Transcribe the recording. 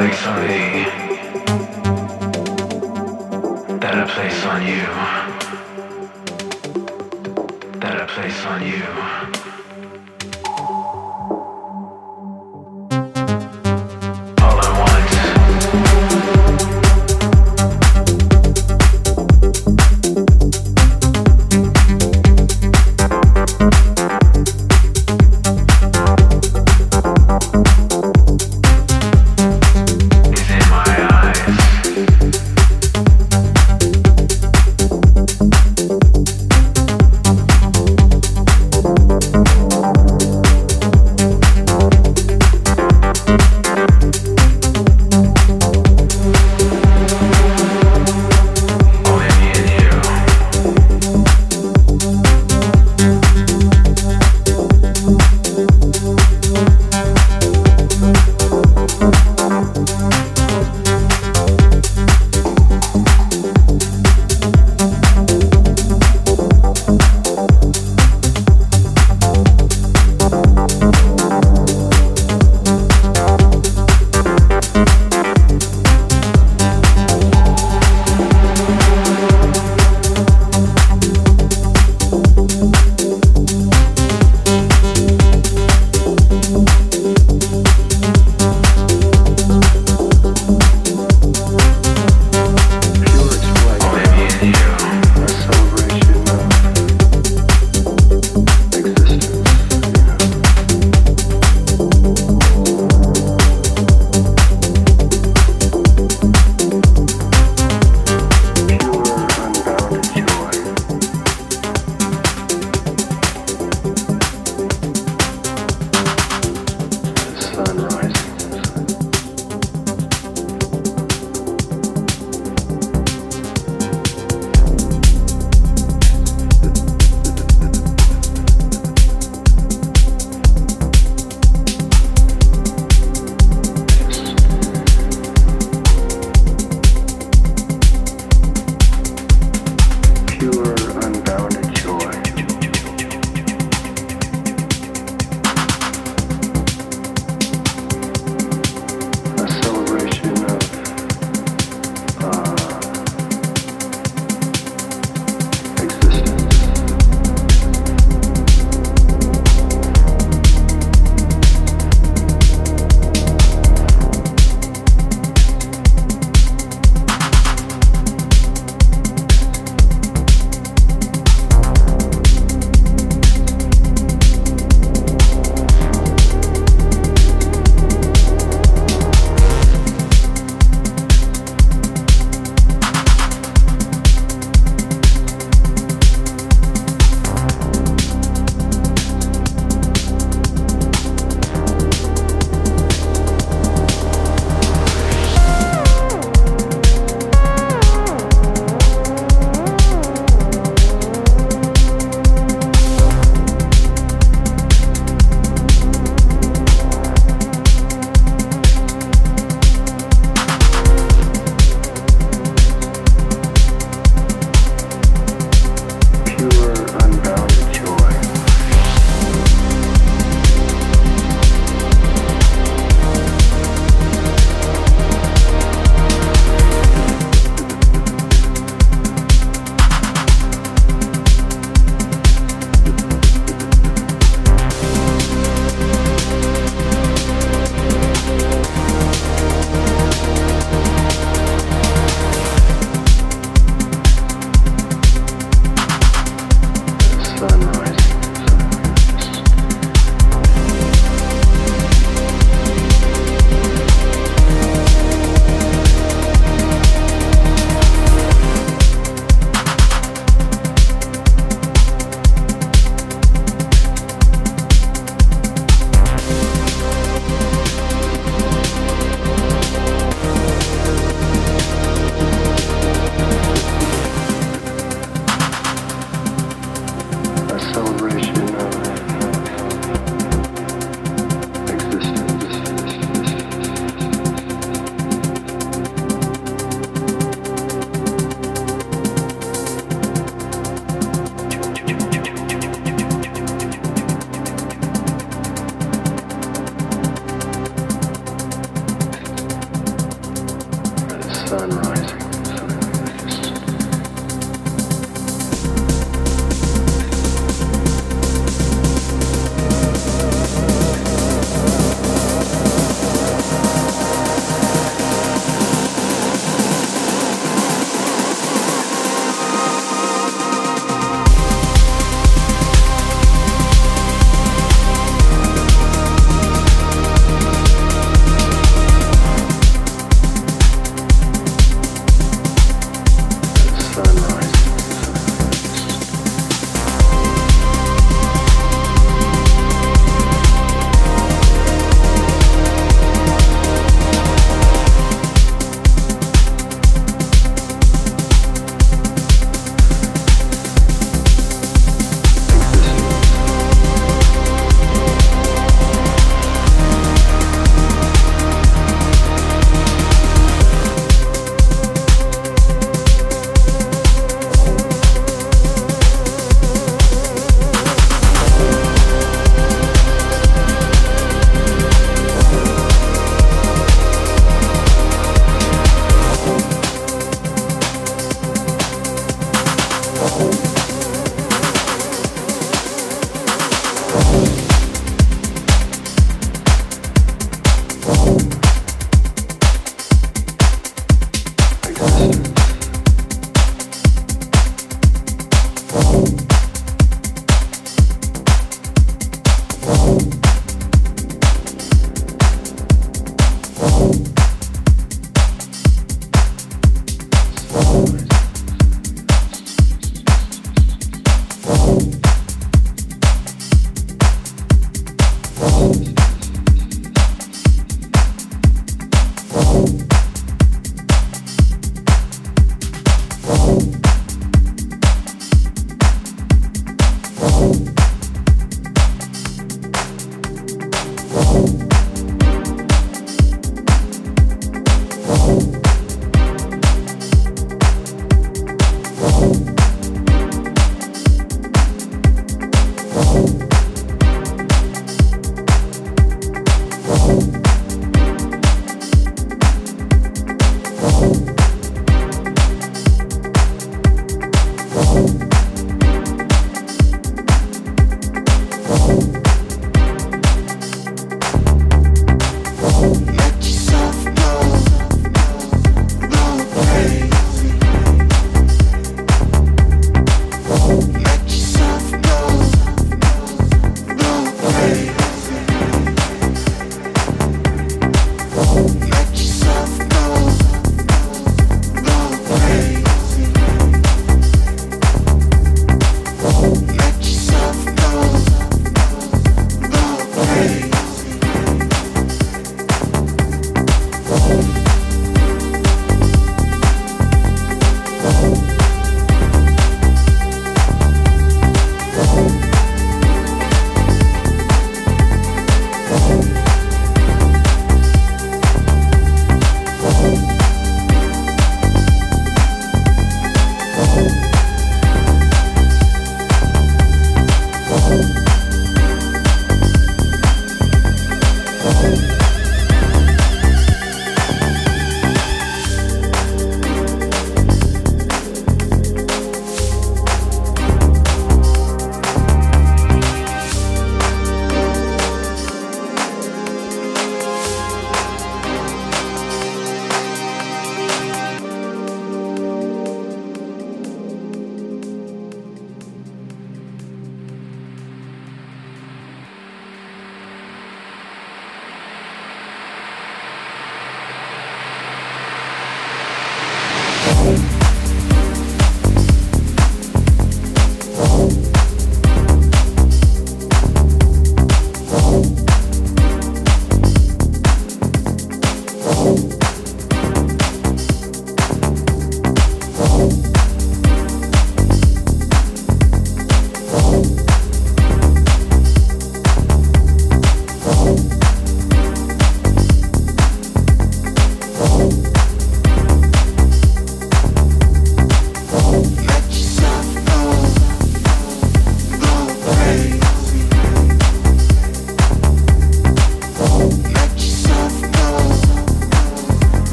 place on me, then a place on you.